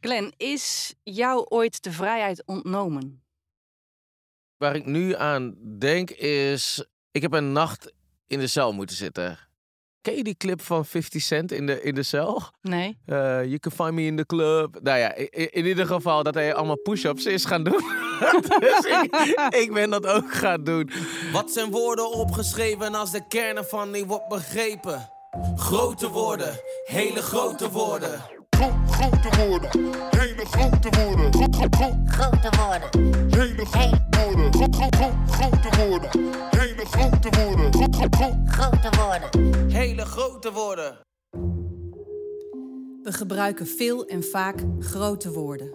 Glenn, is jou ooit de vrijheid ontnomen? Waar ik nu aan denk is, ik heb een nacht in de cel moeten zitten. Ken je die clip van 50 Cent in de, in de cel? Nee. Uh, you can find me in the club. Nou ja, in, in ieder geval dat hij allemaal push-ups is gaan doen. dus ik, ik, ben dat ook gaan doen. Wat zijn woorden opgeschreven als de kern ervan niet wordt begrepen? Grote woorden, hele grote woorden. Gro grote woorden, hele grote woorden. Gro gro Grote woorden. hele grote woorden. Gro gro grote woorden, hele grote woorden. Gro gro Grote woorden. Hele grote woorden. We gebruiken veel en vaak grote woorden.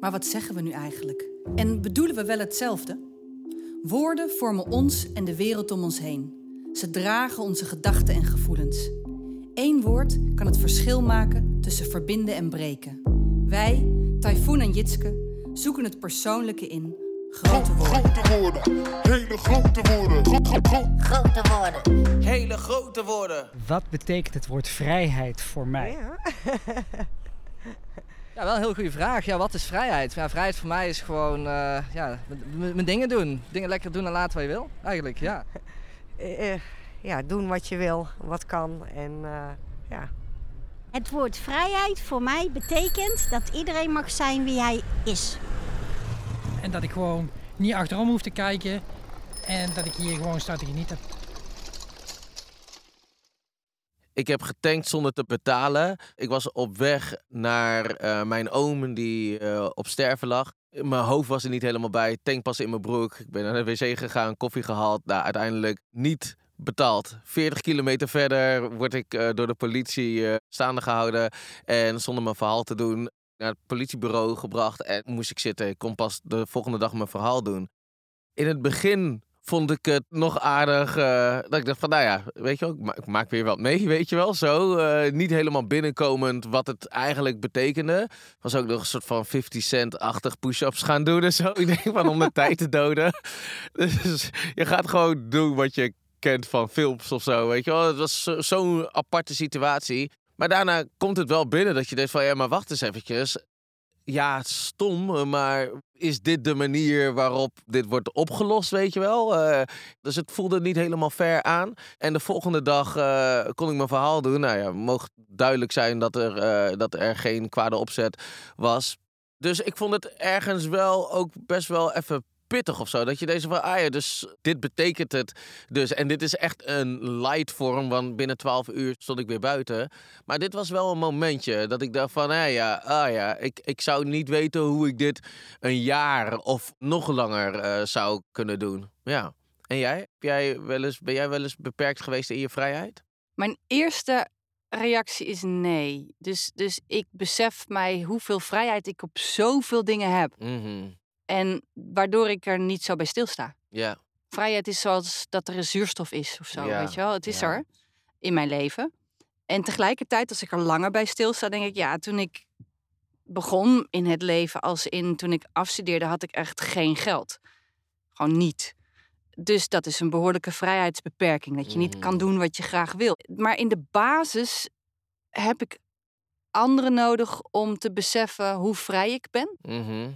Maar wat zeggen we nu eigenlijk? En bedoelen we wel hetzelfde? Woorden vormen ons en de wereld om ons heen. Ze dragen onze gedachten en gevoelens. Eén woord kan het verschil maken tussen verbinden en breken. Wij, Typhoon en Jitske, zoeken het persoonlijke in grote woorden. grote woorden, hele grote woorden. Gro gro Grote woorden. Hele grote woorden. Wat betekent het woord vrijheid voor mij? Ja, wel een heel goede vraag. Ja, wat is vrijheid? Ja, vrijheid voor mij is gewoon eh, ja, mijn dingen doen. Dingen lekker doen en laten wat je wil. Eigenlijk, ja. Ja, doen wat je wil, wat kan. En eh, ja, Het woord vrijheid voor mij betekent dat iedereen mag zijn wie hij is. En dat ik gewoon niet achterom hoef te kijken. En dat ik hier gewoon sta te genieten. Ik heb getankt zonder te betalen. Ik was op weg naar eh, mijn oom die eh, op sterven lag. Mijn hoofd was er niet helemaal bij. Tankpas in mijn broek. Ik ben naar de wc gegaan, koffie gehaald. Nou, uiteindelijk niet betaald. 40 kilometer verder word ik eh, door de politie eh, staande gehouden. En zonder mijn verhaal te doen naar het politiebureau gebracht. En moest ik zitten. Ik kon pas de volgende dag mijn verhaal doen. In het begin vond ik het nog aardig. eh, dat ik dacht van, nou ja, weet je ik, ik maak weer wat mee, weet je wel, zo. Niet helemaal binnenkomend wat het eigenlijk betekende. Was ook nog een soort van 50 cent-achtig push-ups gaan doen en zo. Ik denk van, om de tijd te doden. Dus je gaat gewoon doen wat je kent van films of zo, weet je wel. Het was zo- zo'n aparte situatie. Maar daarna komt het wel binnen dat je denkt van, ja, maar wacht eens eventjes. Ja, stom, maar is dit de manier waarop dit wordt opgelost, weet je wel? Eh, dus het voelde niet helemaal fair aan. En de volgende dag eh, kon ik mijn verhaal doen. Nou ja, mocht duidelijk zijn dat er, eh, dat er geen kwade opzet was. Dus ik vond het ergens wel ook best wel even pittig of zo. Dat je deze van, ah ja, dus dit betekent het. Dus, en dit is echt een light vorm, want binnen 12 uur stond ik weer buiten. Maar dit was wel een momentje dat ik dacht van, ah ja, ah ja ik, ik zou niet weten hoe ik dit een jaar of nog langer eh, zou kunnen doen. Ja. En jij? Heb jij wel eens, ben jij wel eens beperkt geweest in je vrijheid? Mijn eerste reactie is nee. Dus, dus ik besef mij hoeveel vrijheid ik op zoveel dingen heb. Mhm. En waardoor ik er niet zo bij stilsta. Ja. Vrijheid is zoals dat er een zuurstof is of zo, Ja, weet je wel. Het is ja. er in mijn leven. En tegelijkertijd, als ik er langer bij stilsta, denk ik... ja, toen ik begon in het leven als in... toen ik afstudeerde, had ik echt geen geld. Gewoon niet. Dus dat is een behoorlijke vrijheidsbeperking. Dat je niet kan Mhm. doen wat je graag wil. Maar in de basis heb ik anderen nodig om te beseffen hoe vrij ik ben Mhm.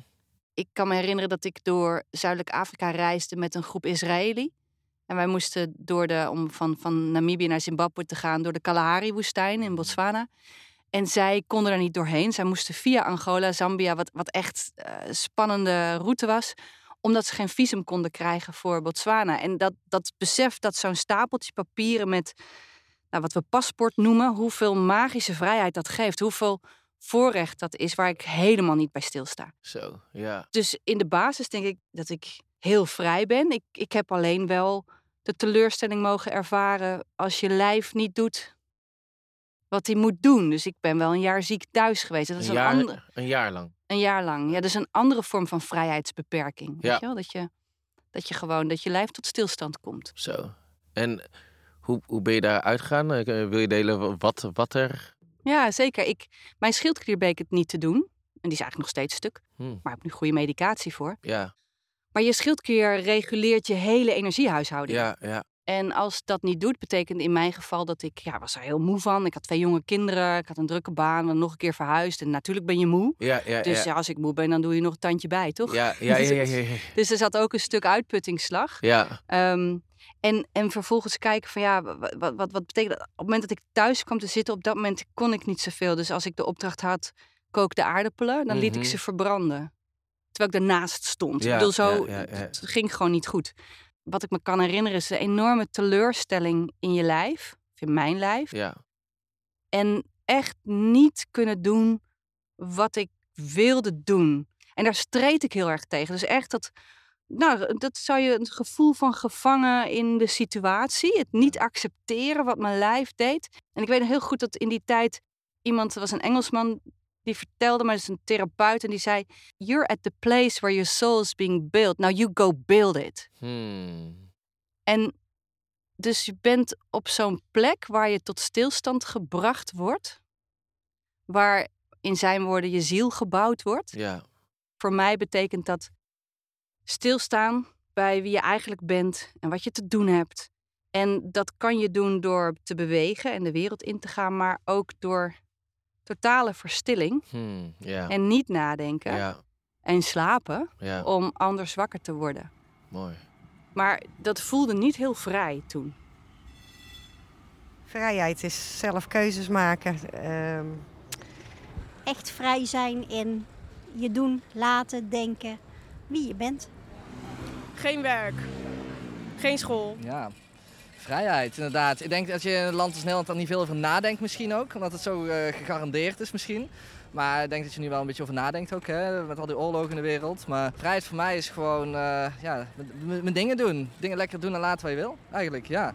Ik kan me herinneren dat ik door Zuidelijk Afrika reisde met een groep Israëli. En wij moesten door de, om van, van Namibië naar Zimbabwe te gaan, door de Kalahari-woestijn in Botswana. En zij konden er niet doorheen. Zij moesten via Angola, Zambia, wat, wat echt eh, spannende route was, omdat ze geen visum konden krijgen voor Botswana. En dat, dat besef dat zo'n stapeltje papieren met nou, wat we paspoort noemen, hoeveel magische vrijheid dat geeft, hoeveel voorrecht dat is waar ik helemaal niet bij stilsta. Zo, ja. Dus in de basis denk ik dat ik heel vrij ben. Ik, ik heb alleen wel de teleurstelling mogen ervaren als je lijf niet doet wat hij moet doen. Dus ik ben wel een jaar ziek thuis geweest. Dat is Een een, jaar, andere, een jaar lang. een jaar lang. Ja, dat is een andere vorm van vrijheidsbeperking. Weet Ja. je wel? Dat je, dat je gewoon, dat je lijf tot stilstand komt. Zo. En hoe, hoe ben je daar uitgegaan? Eh, Wil je delen wat, wat er... Ja, zeker. Ik, mijn schildklier bleek het niet te doen. En die is eigenlijk nog steeds stuk. Hm, Maar ik heb nu goede medicatie voor. ja, Maar je schildklier reguleert je hele energiehuishouding. ja, ja. En als dat niet doet, betekent in mijn geval dat ik ja, was er heel moe van. Ik had twee jonge kinderen, ik had een drukke baan, dan nog een keer verhuisd. En natuurlijk ben je moe. Ja, ja, Dus ja. als ik moe ben, dan doe je nog een tandje bij, toch? Ja, ja, ja, ja, ja, ja. Dus er zat ook een stuk uitputtingsslag. Ja, Ehm, en, en vervolgens kijken van ja, wat, wat, wat, betekent dat? Op het moment dat ik thuis kwam te zitten, op dat moment kon ik niet zoveel. Dus als ik de opdracht had, kook de aardappelen, dan liet ik Mhm. ze verbranden. Terwijl ik ernaast stond. Ja, ik bedoel, zo, ja, ja, ja. het ging gewoon niet goed. Wat ik me kan herinneren is de enorme teleurstelling in je lijf, of in mijn lijf. ja. En echt niet kunnen doen wat ik wilde doen. En daar streed ik heel erg tegen. Dus echt dat, nou, dat zou je een gevoel van gevangen in de situatie. Het niet accepteren wat mijn lijf deed. En ik weet heel goed dat in die tijd iemand, er was een Engelsman, die vertelde dat is een therapeut, en die zei: You're at the place where your soul is being built. Now you go build it. Hmm. En dus je bent op zo'n plek waar je tot stilstand gebracht wordt. Waar in zijn woorden je ziel gebouwd wordt. Ja, Voor mij betekent dat stilstaan bij wie je eigenlijk bent en wat je te doen hebt. En dat kan je doen door te bewegen en de wereld in te gaan, maar ook door totale verstilling hmm. ja. en niet nadenken Ja, en slapen om anders wakker te worden. Mooi. Maar dat voelde niet heel vrij toen. Vrijheid is zelf keuzes maken. Ehm, Echt vrij zijn in je doen, laten, denken, wie je bent. Geen werk. Geen school. Ja, vrijheid inderdaad. Ik denk dat je in een land als Nederland dan niet veel over nadenkt misschien ook. Omdat het zo eh, gegarandeerd is misschien. Maar ik denk dat je nu wel een beetje over nadenkt ook, hè, met al die oorlogen in de wereld. Maar vrijheid voor mij is gewoon, eh, ja, mijn dingen doen. Dingen lekker doen en laten wat je wil, eigenlijk, ja.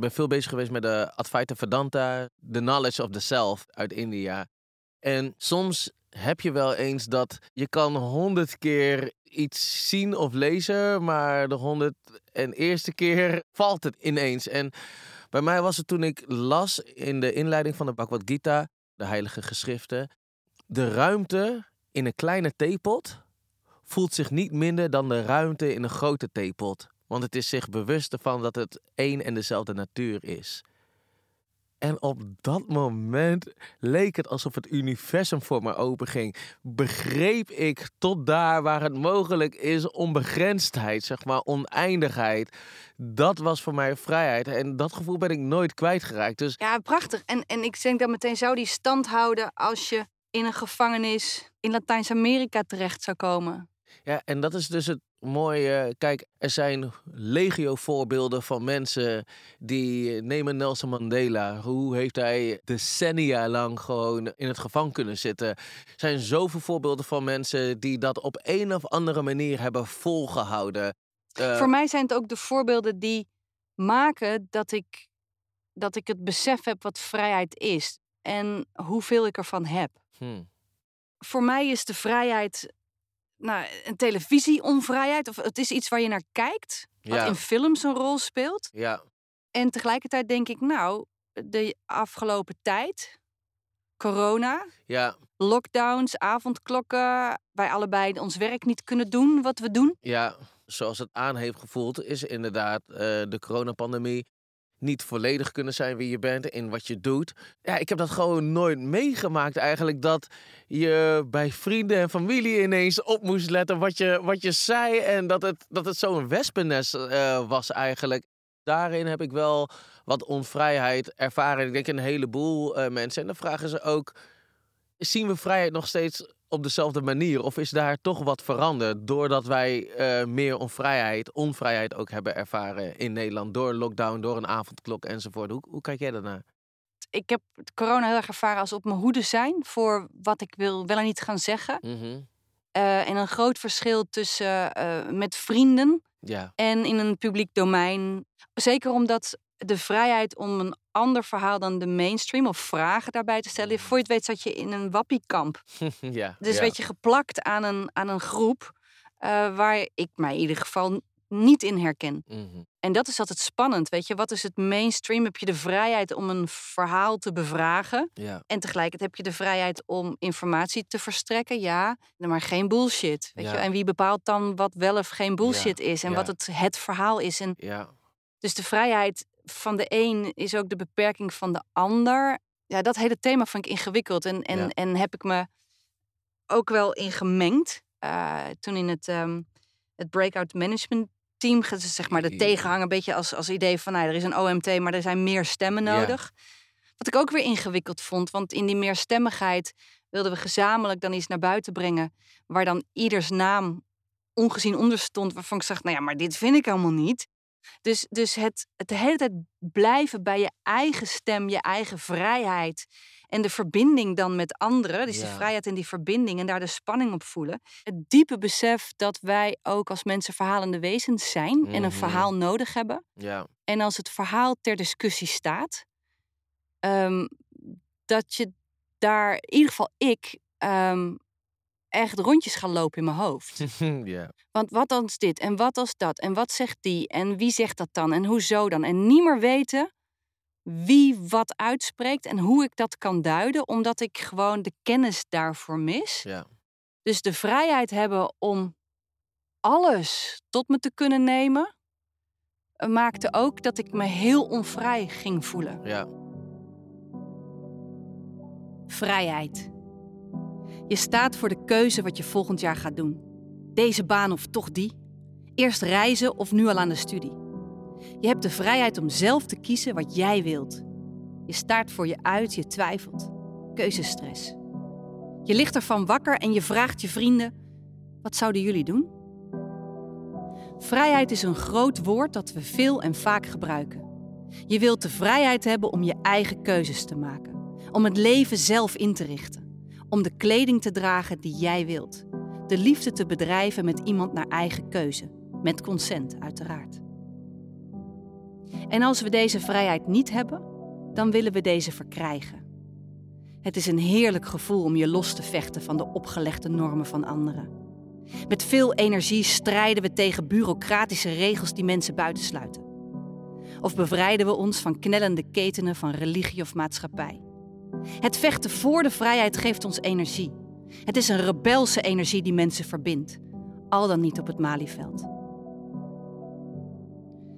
Ben veel bezig geweest met de Advaita Vedanta, The Knowledge of the Self uit India. En soms heb je wel eens dat je kan honderd keer iets zien of lezen, maar de honderd en eerste keer valt het ineens. En bij mij was het toen ik las in de inleiding van de Bhagavad Gita, de heilige geschriften, de ruimte in een kleine theepot voelt zich niet minder dan de ruimte in een grote theepot. Want het is zich bewust ervan dat het één en dezelfde natuur is. En op dat moment leek het alsof het universum voor me openging. Begreep ik tot daar waar het mogelijk is onbegrensdheid, zeg maar, oneindigheid. Dat was voor mij vrijheid. En dat gevoel ben ik nooit kwijtgeraakt. Dus Ja, prachtig. En, en ik denk dat meteen zou die stand houden als je in een gevangenis in Latijns-Amerika terecht zou komen. Ja, en dat is dus het mooie. Kijk, er zijn legio voorbeelden van mensen die nemen Nelson Mandela. Hoe heeft hij decennia lang gewoon in het gevangen kunnen zitten? Er zijn zoveel voorbeelden van mensen die dat op een of andere manier hebben volgehouden. Eh, Voor mij zijn het ook de voorbeelden die maken dat ik, dat ik het besef heb wat vrijheid is. En hoeveel ik ervan heb. hmm, Voor mij is de vrijheid nou, een televisieonvrijheid. Of het is iets waar je naar kijkt. Wat Ja. in films een rol speelt. ja, En tegelijkertijd denk ik, nou, de afgelopen tijd, corona, ja, lockdowns, avondklokken, wij allebei ons werk niet kunnen doen wat we doen. ja, zoals het aan heeft gevoeld, is inderdaad eh, de coronapandemie niet volledig kunnen zijn wie je bent in wat je doet. Ja, ik heb dat gewoon nooit meegemaakt eigenlijk. Dat je bij vrienden en familie ineens op moest letten wat je, wat je zei. En dat het, dat het zo'n wespennest eh, was eigenlijk. Daarin heb ik wel wat onvrijheid ervaren. Ik denk een heleboel eh, mensen. En dan vragen ze ook, zien we vrijheid nog steeds op dezelfde manier? Of is daar toch wat veranderd doordat wij eh, meer onvrijheid, onvrijheid ook hebben ervaren in Nederland? Door lockdown, door een avondklok enzovoort. Hoe, hoe kijk jij daarnaar? Ik heb corona heel erg ervaren als op mijn hoede zijn voor wat ik wil wel en niet gaan zeggen. Mhm. Eh, en een groot verschil tussen eh, met vrienden Ja, en in een publiek domein. Zeker omdat de vrijheid om een ander verhaal dan de mainstream of vragen daarbij te stellen. Voor je het weet zat je in een wappiekamp. ja. Dus ja. werd je geplakt aan een, aan een groep eh, waar ik mij in ieder geval niet in herken. Mhm. En dat is altijd spannend, weet je. Wat is het mainstream? Heb je de vrijheid om een verhaal te bevragen? Ja. En tegelijkertijd heb je de vrijheid om informatie te verstrekken, ja. Maar geen bullshit, weet Ja. je. En wie bepaalt dan wat wel of geen bullshit is? En wat het, het verhaal is? En Ja. dus de vrijheid van de een is ook de beperking van de ander. Ja, dat hele thema vind ik ingewikkeld. En, en, Ja. en heb ik me ook wel in gemengd. Eh, toen in het, ehm, het breakout management team, ge- zeg maar de Ja. tegenhanger, een beetje als, als idee van nou, er is een OMT, maar er zijn meer stemmen Ja. nodig. Wat ik ook weer ingewikkeld vond, want in die meerstemmigheid wilden we gezamenlijk dan iets naar buiten brengen, waar dan ieders naam ongezien onder stond, waarvan ik zag, nou ja, maar dit vind ik helemaal niet. Dus, dus het, het de hele tijd blijven bij je eigen stem, je eigen vrijheid. En de verbinding dan met anderen. Dus de vrijheid en die verbinding. En daar de spanning op voelen. Het diepe besef dat wij ook als mensen verhalende wezens zijn. En een Mhm. verhaal nodig hebben. Ja. En als het verhaal ter discussie staat. ehm, dat je daar, in ieder geval ik, ehm, echt rondjes ga lopen in mijn hoofd. Want wat als dit en wat als dat en wat zegt die en wie zegt dat dan en hoezo dan? En niet meer weten wie wat uitspreekt en hoe ik dat kan duiden, omdat ik gewoon de kennis daarvoor mis. Dus de vrijheid hebben om alles tot me te kunnen nemen, eh, maakte ook dat ik me heel onvrij ging voelen. Vrijheid. Je staat voor de keuze wat je volgend jaar gaat doen. Deze baan of toch die? Eerst reizen of nu al aan de studie? Je hebt de vrijheid om zelf te kiezen wat jij wilt. Je staart voor je uit, je twijfelt. Keuzestress. Je ligt ervan wakker en je vraagt je vrienden: wat zouden jullie doen? Vrijheid is een groot woord dat we veel en vaak gebruiken. Je wilt de vrijheid hebben om je eigen keuzes te maken, om het leven zelf in te richten, om de kleding te dragen die jij wilt, de liefde te bedrijven met iemand naar eigen keuze, met consent uiteraard. En als we deze vrijheid niet hebben, dan willen we deze verkrijgen. Het is een heerlijk gevoel om je los te vechten van de opgelegde normen van anderen. Met veel energie strijden we tegen bureaucratische regels die mensen buitensluiten. Of bevrijden we ons van knellende ketenen van religie of maatschappij. Het vechten voor de vrijheid geeft ons energie. Het is een rebelse energie die mensen verbindt, al dan niet op het Malieveld.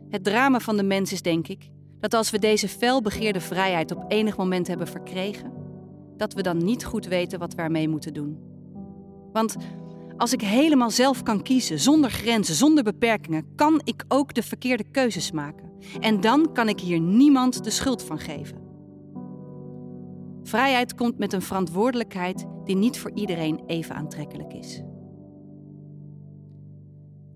Het drama van de mens is, denk ik, dat als we deze felbegeerde vrijheid op enig moment hebben verkregen, dat we dan niet goed weten wat we ermee moeten doen. Want als ik helemaal zelf kan kiezen, zonder grenzen, zonder beperkingen, kan ik ook de verkeerde keuzes maken. En dan kan ik hier niemand de schuld van geven. Vrijheid komt met een verantwoordelijkheid die niet voor iedereen even aantrekkelijk is.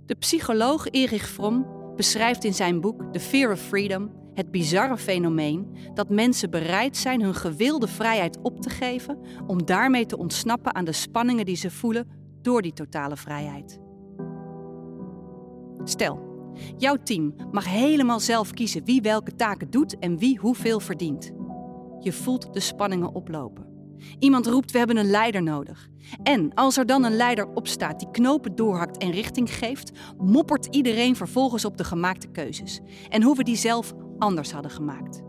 De psycholoog Erich Fromm beschrijft in zijn boek The Fear of Freedom het bizarre fenomeen dat mensen bereid zijn hun gewilde vrijheid op te geven om daarmee te ontsnappen aan de spanningen die ze voelen door die totale vrijheid. Stel, jouw team mag helemaal zelf kiezen wie welke taken doet en wie hoeveel verdient. Je voelt de spanningen oplopen. Iemand roept: We hebben een leider nodig. En als er dan een leider opstaat die knopen doorhakt en richting geeft, moppert iedereen vervolgens op de gemaakte keuzes en hoe we die zelf anders hadden gemaakt.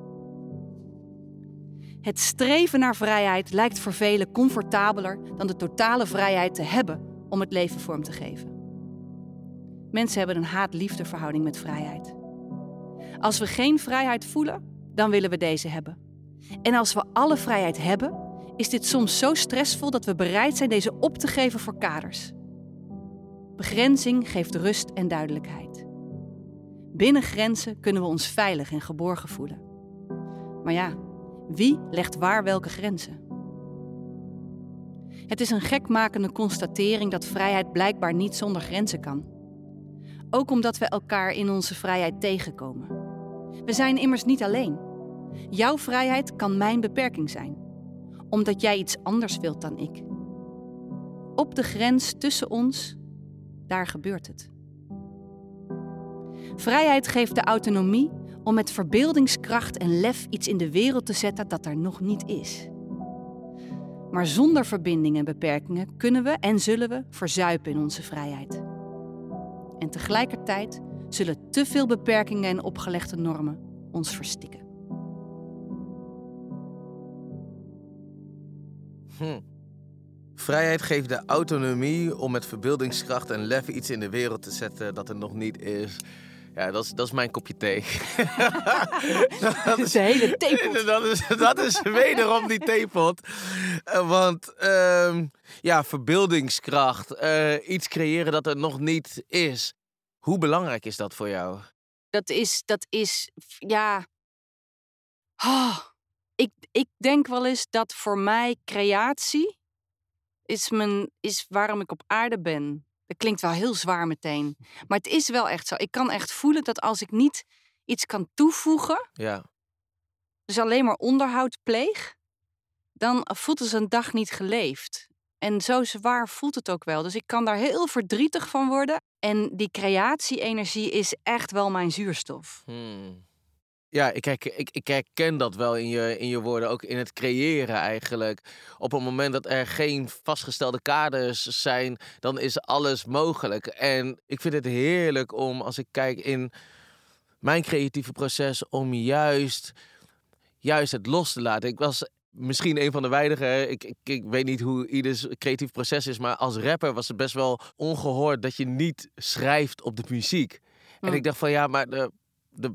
Het streven naar vrijheid lijkt voor velen comfortabeler dan de totale vrijheid te hebben om het leven vorm te geven. Mensen hebben een haat-liefde verhouding met vrijheid. Als we geen vrijheid voelen, dan willen we deze hebben. En als we alle vrijheid hebben, is dit soms zo stressvol dat we bereid zijn deze op te geven voor kaders. Begrenzing geeft rust en duidelijkheid. Binnen grenzen kunnen we ons veilig en geborgen voelen. Maar ja, wie legt waar welke grenzen? Het is een gekmakende constatering dat vrijheid blijkbaar niet zonder grenzen kan. Ook omdat we elkaar in onze vrijheid tegenkomen. We zijn immers niet alleen. Jouw vrijheid kan mijn beperking zijn, omdat jij iets anders wilt dan ik. Op de grens tussen ons, daar gebeurt het. Vrijheid geeft de autonomie om met verbeeldingskracht en lef iets in de wereld te zetten dat er nog niet is. Maar zonder verbindingen en beperkingen kunnen we en zullen we verzuipen in onze vrijheid. En tegelijkertijd zullen te veel beperkingen en opgelegde normen ons verstikken. Hm. Vrijheid geeft de autonomie om met verbeeldingskracht en lef iets in de wereld te zetten dat er nog niet is. Ja, dat is, dat is mijn kopje thee. dat is een hele theepot. Dat is, dat is wederom die theepot. Eh, Want ehm, ja, verbeeldingskracht, eh, iets creëren dat er nog niet is. Hoe belangrijk is dat voor jou? Dat is, dat is, ja. Ah, ik, ik denk wel eens dat voor mij creatie is, mijn, is waarom ik op aarde ben. Dat klinkt wel heel zwaar meteen. Maar het is wel echt zo. Ik kan echt voelen dat als ik niet iets kan toevoegen, Ja, dus alleen maar onderhoud pleeg, dan voelt het een dag niet geleefd. En zo zwaar voelt het ook wel. Dus ik kan daar heel verdrietig van worden. En die creatie-energie is echt wel mijn zuurstof. Hmm. Ja, ik, herken, ik, ik herken dat wel in je, in je woorden, ook in het creëren eigenlijk. Op het moment dat er geen vastgestelde kaders zijn, dan is alles mogelijk. En ik vind het heerlijk om, als ik kijk in mijn creatieve proces, om juist, juist het los te laten. Ik was misschien een van de weinigen, ik, ik, ik weet niet hoe ieders creatief proces is, maar als rapper was het best wel ongehoord dat je niet schrijft op de muziek. En Hmm. ik dacht van ja, maar de, de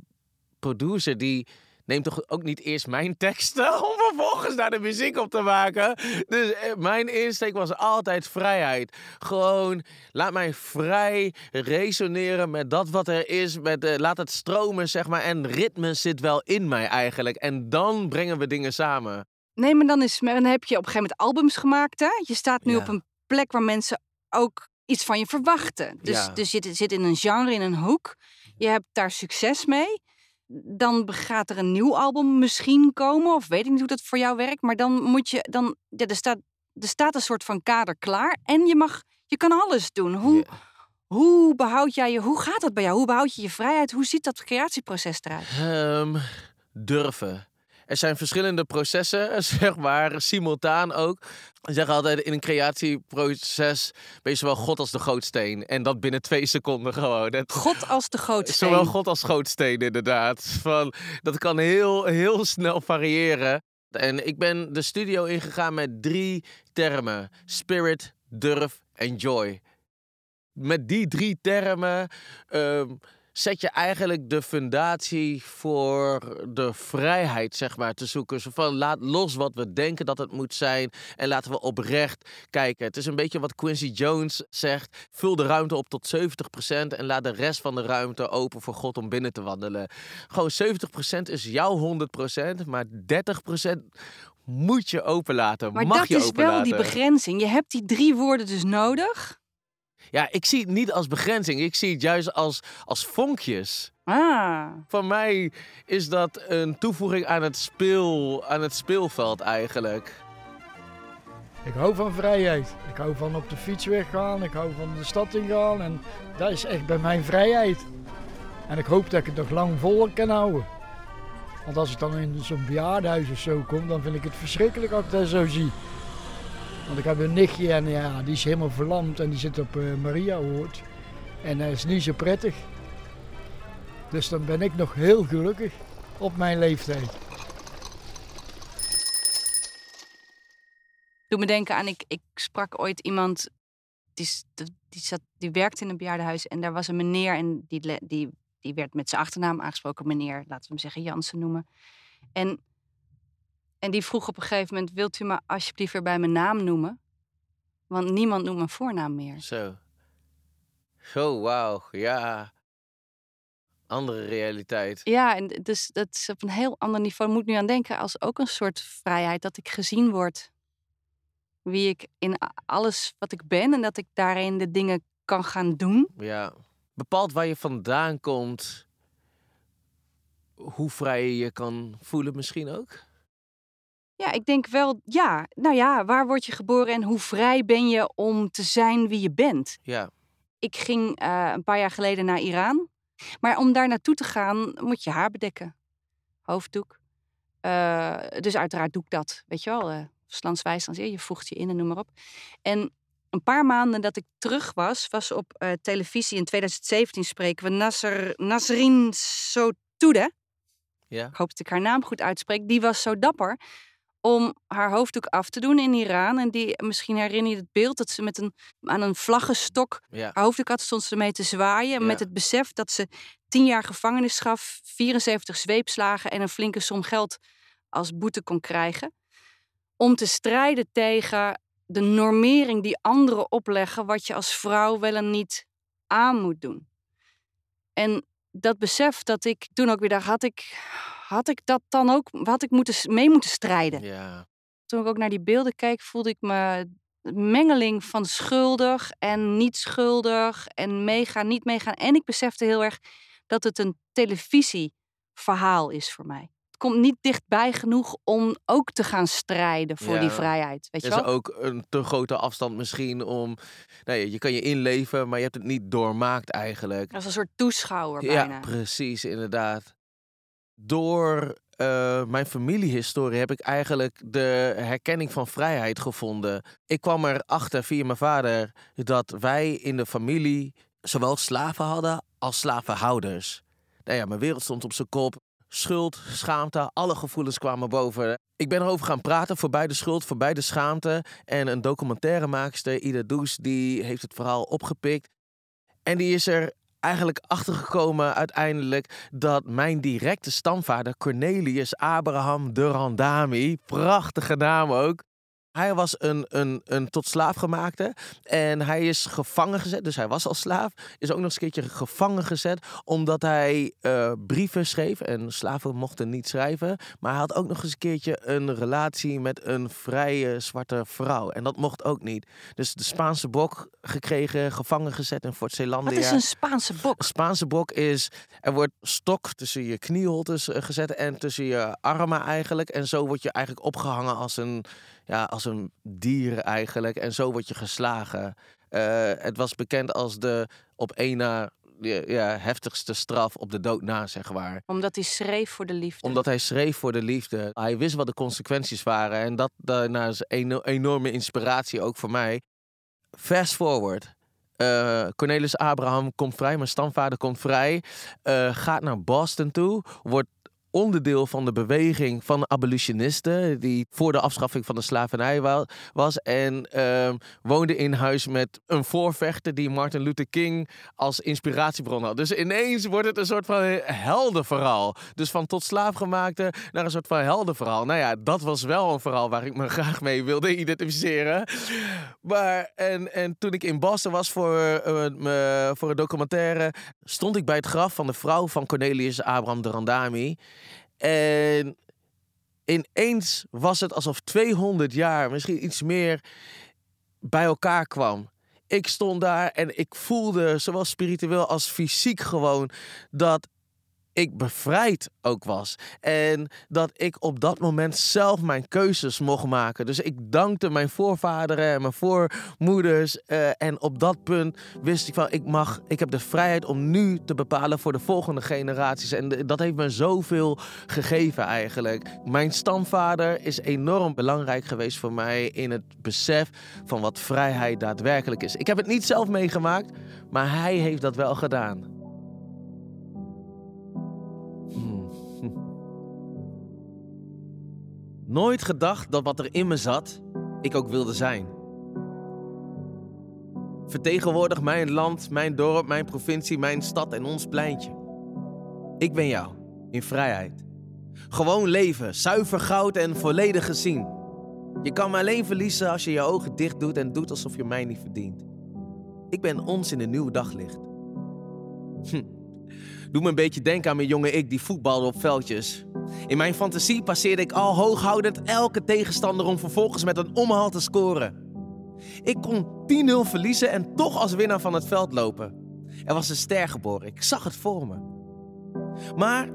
producer die neemt toch ook niet eerst mijn teksten om vervolgens daar de muziek op te maken. Dus eh, mijn insteek was altijd vrijheid. Gewoon laat mij vrij resoneren met dat wat er is. Met, eh, laat het stromen, zeg maar. En ritme zit wel in mij eigenlijk. En dan brengen we dingen samen. Nee, maar dan, is, dan heb je op een gegeven moment albums gemaakt. Hè? Je staat nu Ja. op een plek waar mensen ook iets van je verwachten. Dus, Ja. dus je zit in een genre, in een hoek. Je hebt daar succes mee. Dan gaat er een nieuw album misschien komen. Of weet ik niet hoe dat voor jou werkt. Maar dan moet je. Dan, ja, er, staat, er staat een soort van kader klaar. En je mag. Je kan alles doen. Hoe, hoe behoud jij je. Hoe gaat dat bij jou? Hoe behoud je je vrijheid? Hoe ziet dat creatieproces eruit? Ehm, durven. Er zijn verschillende processen, zeg maar, simultaan ook. Ik zeg altijd, in een creatieproces ben je zowel God als de gootsteen. En dat binnen twee seconden gewoon. God als de gootsteen. Zowel God als gootsteen, inderdaad. Van, dat kan heel, heel snel variëren. En ik ben de studio ingegaan met drie termen. Spirit, durf en joy. Met die drie termen ehm, zet je eigenlijk de fundatie voor de vrijheid, zeg maar, te zoeken. Zo van, laat los wat we denken dat het moet zijn en laten we oprecht kijken. Het is een beetje wat Quincy Jones zegt. Vul de ruimte op tot 70% en laat de rest van de ruimte open voor God om binnen te wandelen. Gewoon 70% is jouw 100%, maar 30% moet je openlaten. Maar mag dat je is wel die begrenzing. Je hebt die drie woorden dus nodig. Ja, ik zie het niet als begrenzing. Ik zie het juist als, als vonkjes. Ah. Voor mij is dat een toevoeging aan het, speel, aan het speelveld eigenlijk. Ik hou van vrijheid. Ik hou van op de fiets weggaan. Ik hou van de stad ingaan. En dat is echt bij mij vrijheid. En ik hoop dat ik het nog lang vol kan houden. Want als ik dan in zo'n bejaardenhuis of zo kom, dan vind ik het verschrikkelijk als ik dat zo zie. Want ik heb een nichtje en ja, die is helemaal verlamd en die zit op eh Mariahoort. En dat is niet zo prettig. Dus dan ben ik nog heel gelukkig op mijn leeftijd. Doe me denken aan, ik, ik sprak ooit iemand, die, die, zat, die werkte in een bejaardenhuis en daar was een meneer en die, die, die werd met zijn achternaam aangesproken, meneer, laten we hem zeggen Jansen noemen. En, en die vroeg op een gegeven moment, wilt u me alsjeblieft weer bij mijn naam noemen? Want niemand noemt mijn voornaam meer. Zo. Zo, wauw. Ja. Andere realiteit. Ja, en dus dat is op een heel ander niveau. Ik moet nu aan denken als ook een soort vrijheid dat ik gezien word. Wie ik in alles wat ik ben en dat ik daarin de dingen kan gaan doen. Ja. Bepaalt waar je vandaan komt. Hoe vrij je je kan voelen misschien ook. Ja, ik denk wel, ja, nou ja, waar word je geboren en hoe vrij ben je om te zijn wie je bent? Ja. Ik ging eh, een paar jaar geleden naar Iran. Maar om daar naartoe te gaan, moet je haar bedekken. Hoofddoek. Eh, dus uiteraard doe ik dat. Weet je wel, uh, verstandswijs, dan zie je, voegt je in en noem maar op. En een paar maanden dat ik terug was, was op eh, televisie in 2017 spreken we Nasser, Nasrin Sotoudeh. Ja. Ik hoop dat ik haar naam goed uitspreek. Die was zo dapper om haar hoofddoek af te doen in Iran. En die, misschien herinner je het beeld dat ze met een, aan een vlaggenstok Ja. haar hoofddoek had, stond ze mee te zwaaien. Met het besef dat ze 10 jaar gevangenisstraf, 74 zweepslagen en een flinke som geld als boete kon krijgen. Om te strijden tegen de normering die anderen opleggen, wat je als vrouw wel en niet aan moet doen. En dat besef dat ik toen ook weer dacht, had ik, had ik dat dan ook, had ik moeten, mee moeten strijden? Ja. Toen ik ook naar die beelden keek, voelde ik me een mengeling van schuldig en niet schuldig en meegaan, niet meegaan. En ik besefte heel erg dat het een televisieverhaal is voor mij. Komt niet dichtbij genoeg om ook te gaan strijden voor die Ja. vrijheid. Weet je Er is wel? ook een te grote afstand misschien om... Nou ja, je kan je inleven, maar je hebt het niet doormaakt eigenlijk. Als een soort toeschouwer Ja, bijna. precies, inderdaad. Door eh, mijn familiehistorie heb ik eigenlijk de herkenning van vrijheid gevonden. Ik kwam erachter via mijn vader dat wij in de familie zowel slaven hadden als slavenhouders. Nou ja, mijn wereld stond op zijn kop. Schuld, schaamte, alle gevoelens kwamen boven. Ik ben erover gaan praten, voorbij de schuld, voorbij de schaamte. En een documentairemaakster, Ida Does, die heeft het verhaal opgepikt. En die is er eigenlijk achtergekomen uiteindelijk dat mijn directe stamvader Cornelius Abraham de Randami, prachtige naam ook. Hij was een, een, een tot slaaf gemaakte en hij is gevangen gezet, dus hij was al slaaf. Is ook nog eens een keertje gevangen gezet omdat hij eh, brieven schreef en slaven mochten niet schrijven. Maar hij had ook nog eens een keertje een relatie met een vrije zwarte vrouw en dat mocht ook niet. Dus de Spaanse bok gekregen, gevangen gezet in Fort Zeelandia. Wat is een Spaanse bok? Spaanse bok is, er wordt stok tussen je knieholtes eh, gezet en tussen je armen eigenlijk. En zo word je eigenlijk opgehangen als een, ja, als een dier eigenlijk. En zo word je geslagen. Eh, het was bekend als de op één na ja, heftigste straf op de dood na, zeg maar. Omdat hij schreef voor de liefde. Omdat hij schreef voor de liefde. Hij wist wat de consequenties waren. En dat daarna is een enorme inspiratie ook voor mij. Fast forward. Eh, Cornelis Abraham komt vrij, mijn stamvader komt vrij, eh, gaat naar Boston toe, wordt onderdeel van de beweging van abolitionisten die voor de afschaffing van de slavernij wa- was en ehm, woonde in huis met een voorvechter die Martin Luther King als inspiratiebron had. Dus ineens wordt het een soort van heldenverhaal. Dus van tot slaafgemaakte naar een soort van heldenverhaal. Nou ja, dat was wel een verhaal waar ik me graag mee wilde identificeren. Maar en, en toen ik in Boston was voor, me- voor een documentaire, stond ik bij het graf van de vrouw van Cornelius Abraham de Randami. En ineens was het alsof 200 jaar, misschien iets meer, bij elkaar kwam. Ik stond daar en ik voelde, zowel spiritueel als fysiek gewoon, dat ik bevrijd ook was. En dat ik op dat moment zelf mijn keuzes mocht maken. Dus ik dankte mijn voorvaderen en mijn voormoeders. eh, en op dat punt wist ik van, ik mag, ik heb de vrijheid om nu te bepalen voor de volgende generaties. En dat heeft me zoveel gegeven eigenlijk. Mijn stamvader is enorm belangrijk geweest voor mij in het besef van wat vrijheid daadwerkelijk is. Ik heb het niet zelf meegemaakt, maar hij heeft dat wel gedaan. Nooit gedacht dat wat er in me zat, ik ook wilde zijn. Vertegenwoordig mijn land, mijn dorp, mijn provincie, mijn stad en ons pleintje. Ik ben jou, in vrijheid. Gewoon leven, zuiver goud en volledig gezien. Je kan me alleen verliezen als je je ogen dicht doet en doet alsof je mij niet verdient. Ik ben ons in een nieuw daglicht. Hm. Doe me een beetje denken aan mijn jonge ik die voetbalde op veldjes. In mijn fantasie passeerde ik al hooghoudend elke tegenstander om vervolgens met een omhaal te scoren. Ik kon 10-0 verliezen en toch als winnaar van het veld lopen. Er was een ster geboren, ik zag het voor me. Maar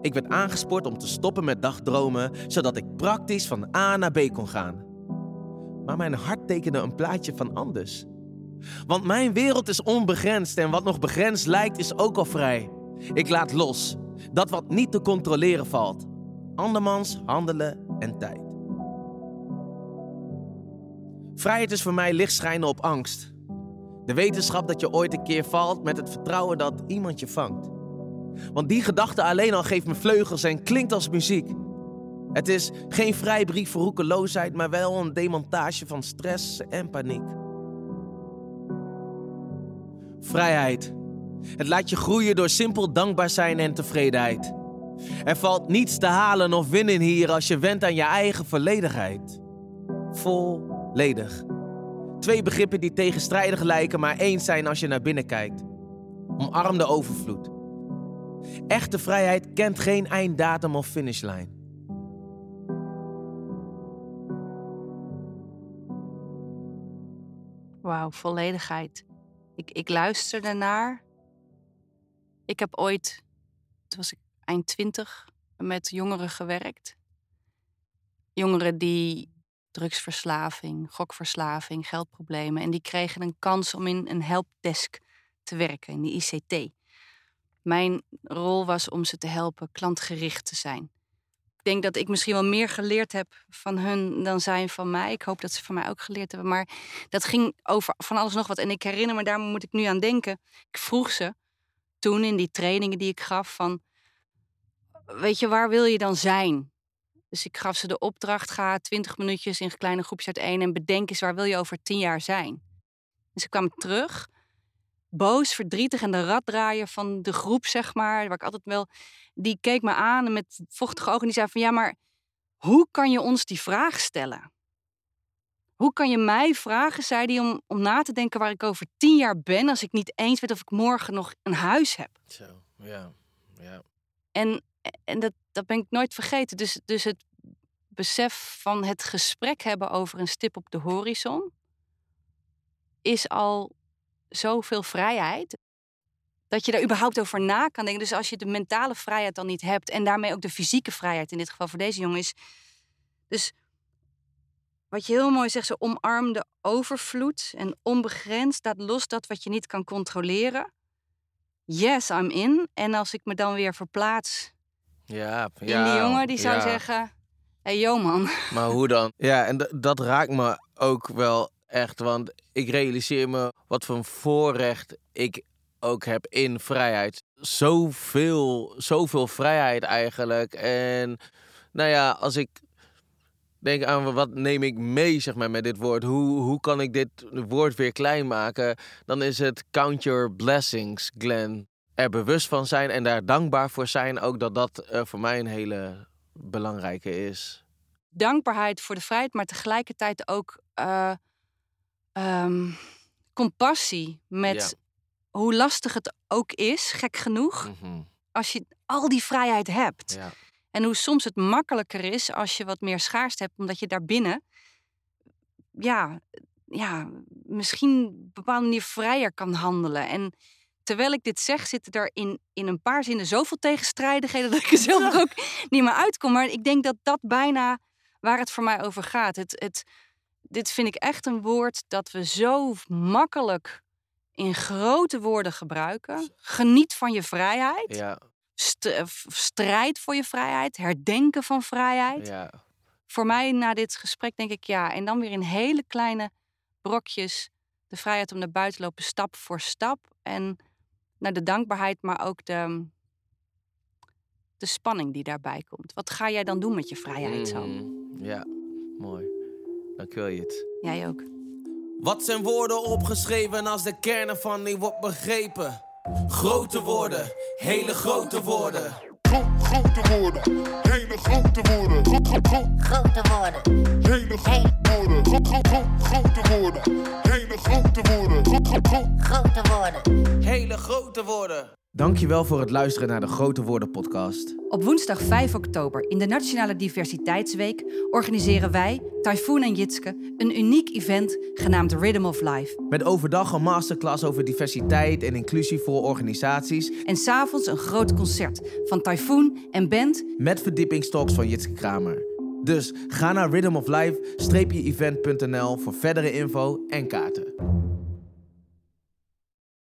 ik werd aangespoord om te stoppen met dagdromen, zodat ik praktisch van A naar B kon gaan. Maar mijn hart tekende een plaatje van anders. Want mijn wereld is onbegrensd en wat nog begrensd lijkt is ook al vrij. Ik laat los dat wat niet te controleren valt. Andermans handelen en tijd. Vrijheid is voor mij licht schijnen op angst. De wetenschap dat je ooit een keer valt met het vertrouwen dat iemand je vangt. Want die gedachte alleen al geeft me vleugels en klinkt als muziek. Het is geen vrijbrief voor roekeloosheid, maar wel een demontage van stress en paniek. Vrijheid. Het laat je groeien door simpel dankbaar zijn en tevredenheid. Er valt niets te halen of winnen hier als je went aan je eigen volledigheid. Volledig. Twee begrippen die tegenstrijdig lijken, maar eens zijn als je naar binnen kijkt. Omarm de overvloed. Echte vrijheid kent geen einddatum of finishlijn. Wauw, volledigheid. Ik, ik luister ernaar. Ik heb ooit, toen was ik eind twintig, met jongeren gewerkt. Jongeren die drugsverslaving, gokverslaving, geldproblemen. En die kregen een kans om in een helpdesk te werken, in de ICT. Mijn rol was om ze te helpen klantgericht te zijn. Denk dat ik misschien wel meer geleerd heb van hun dan zij van mij. Ik hoop dat ze van mij ook geleerd hebben. Maar dat ging over van alles nog wat. En ik herinner me, daar moet ik nu aan denken. Ik vroeg ze toen in die trainingen die ik gaf van... Weet je, waar wil je dan zijn? Dus ik gaf ze de opdracht, ga twintig minuutjes in kleine groepjes uiteen... en bedenk eens, waar wil je over tien jaar zijn? En ze kwamen terug, boos, verdrietig en de raddraaier van de groep, zeg maar... waar ik altijd wel... die keek me aan met vochtige ogen en die zei van... ja, maar hoe kan je ons die vraag stellen? Hoe kan je mij vragen, zei hij, om, om na te denken waar ik over tien jaar ben... als ik niet eens weet of ik morgen nog een huis heb? Zo, ja, ja. En, en dat, dat ben ik nooit vergeten. Dus, dus het besef van het gesprek hebben over een stip op de horizon is al zoveel vrijheid. Dat je daar überhaupt over na kan denken. Dus als je de mentale vrijheid dan niet hebt en daarmee ook de fysieke vrijheid, in dit geval voor deze jongen, is. Dus wat je heel mooi zegt, zo omarm de overvloed en onbegrensd. Laat los dat wat je niet kan controleren. Yes, I'm in. En als ik me dan weer verplaats Ja, in ja, die jongen, die zou ja. zeggen: Hé, hey, yo man. Maar hoe dan? Ja, en dat raakt me ook wel echt. Want ik realiseer me wat voor een voorrecht ik ook heb in vrijheid. Zoveel, zoveel vrijheid eigenlijk. En nou ja, als ik denk aan wat neem ik mee zeg maar, met dit woord. Hoe, hoe kan ik dit woord weer klein maken? Dan is het count your blessings, Glenn. Er bewust van zijn en daar dankbaar voor zijn. Ook dat dat eh, voor mij een hele belangrijke is. dankbaarheid voor de vrijheid, maar tegelijkertijd ook eh, ehm, compassie met hoe lastig het ook is, gek genoeg, Mhm. als je al die vrijheid hebt. Ja. En hoe soms het makkelijker is als je wat meer schaarste hebt, omdat je daarbinnen, ja, ja, misschien op een bepaalde manier vrijer kan handelen. En terwijl ik dit zeg, zitten er in, in een paar zinnen zoveel tegenstrijdigheden dat ik er zelf ook niet meer uitkom. Maar ik denk dat dat bijna waar het voor mij over gaat. Het, het, dit vind ik echt een woord dat we zo makkelijk in grote woorden gebruiken. Geniet van je vrijheid. Ja, St- eh, strijd voor je vrijheid. Herdenken van vrijheid. ja. Voor mij na dit gesprek denk ik ja. En dan weer in hele kleine brokjes de vrijheid om naar buiten te lopen, stap voor stap. En naar de dankbaarheid, maar ook de, de spanning die daarbij komt. Wat ga jij dan doen met je vrijheid zo? Mhm. Ja, mooi. Dankjewel, Jit. Jij ook. Wat zijn woorden opgeschreven als de kern ervan niet wordt begrepen? Grote woorden, hele grote woorden. Gro grote woorden, hele grote woorden. Gro gro gro Grote woorden. hele grote woorden. Gro gro gro grote woorden, hele grote woorden. Gro gro gro Grote woorden. Hele grote woorden. Dankjewel voor het luisteren naar de Grote Woorden podcast. Op woensdag 5 oktober in de Nationale Diversiteitsweek organiseren wij, Typhoon en Jitske, een uniek event genaamd Rhythm of Life. Met overdag een masterclass over diversiteit en inclusie voor organisaties. En s'avonds een groot concert van Typhoon en band Met verdiepingstalks van Jitske Kramer. Dus ga naar rhythmoflife-event.nl voor verdere info en kaarten.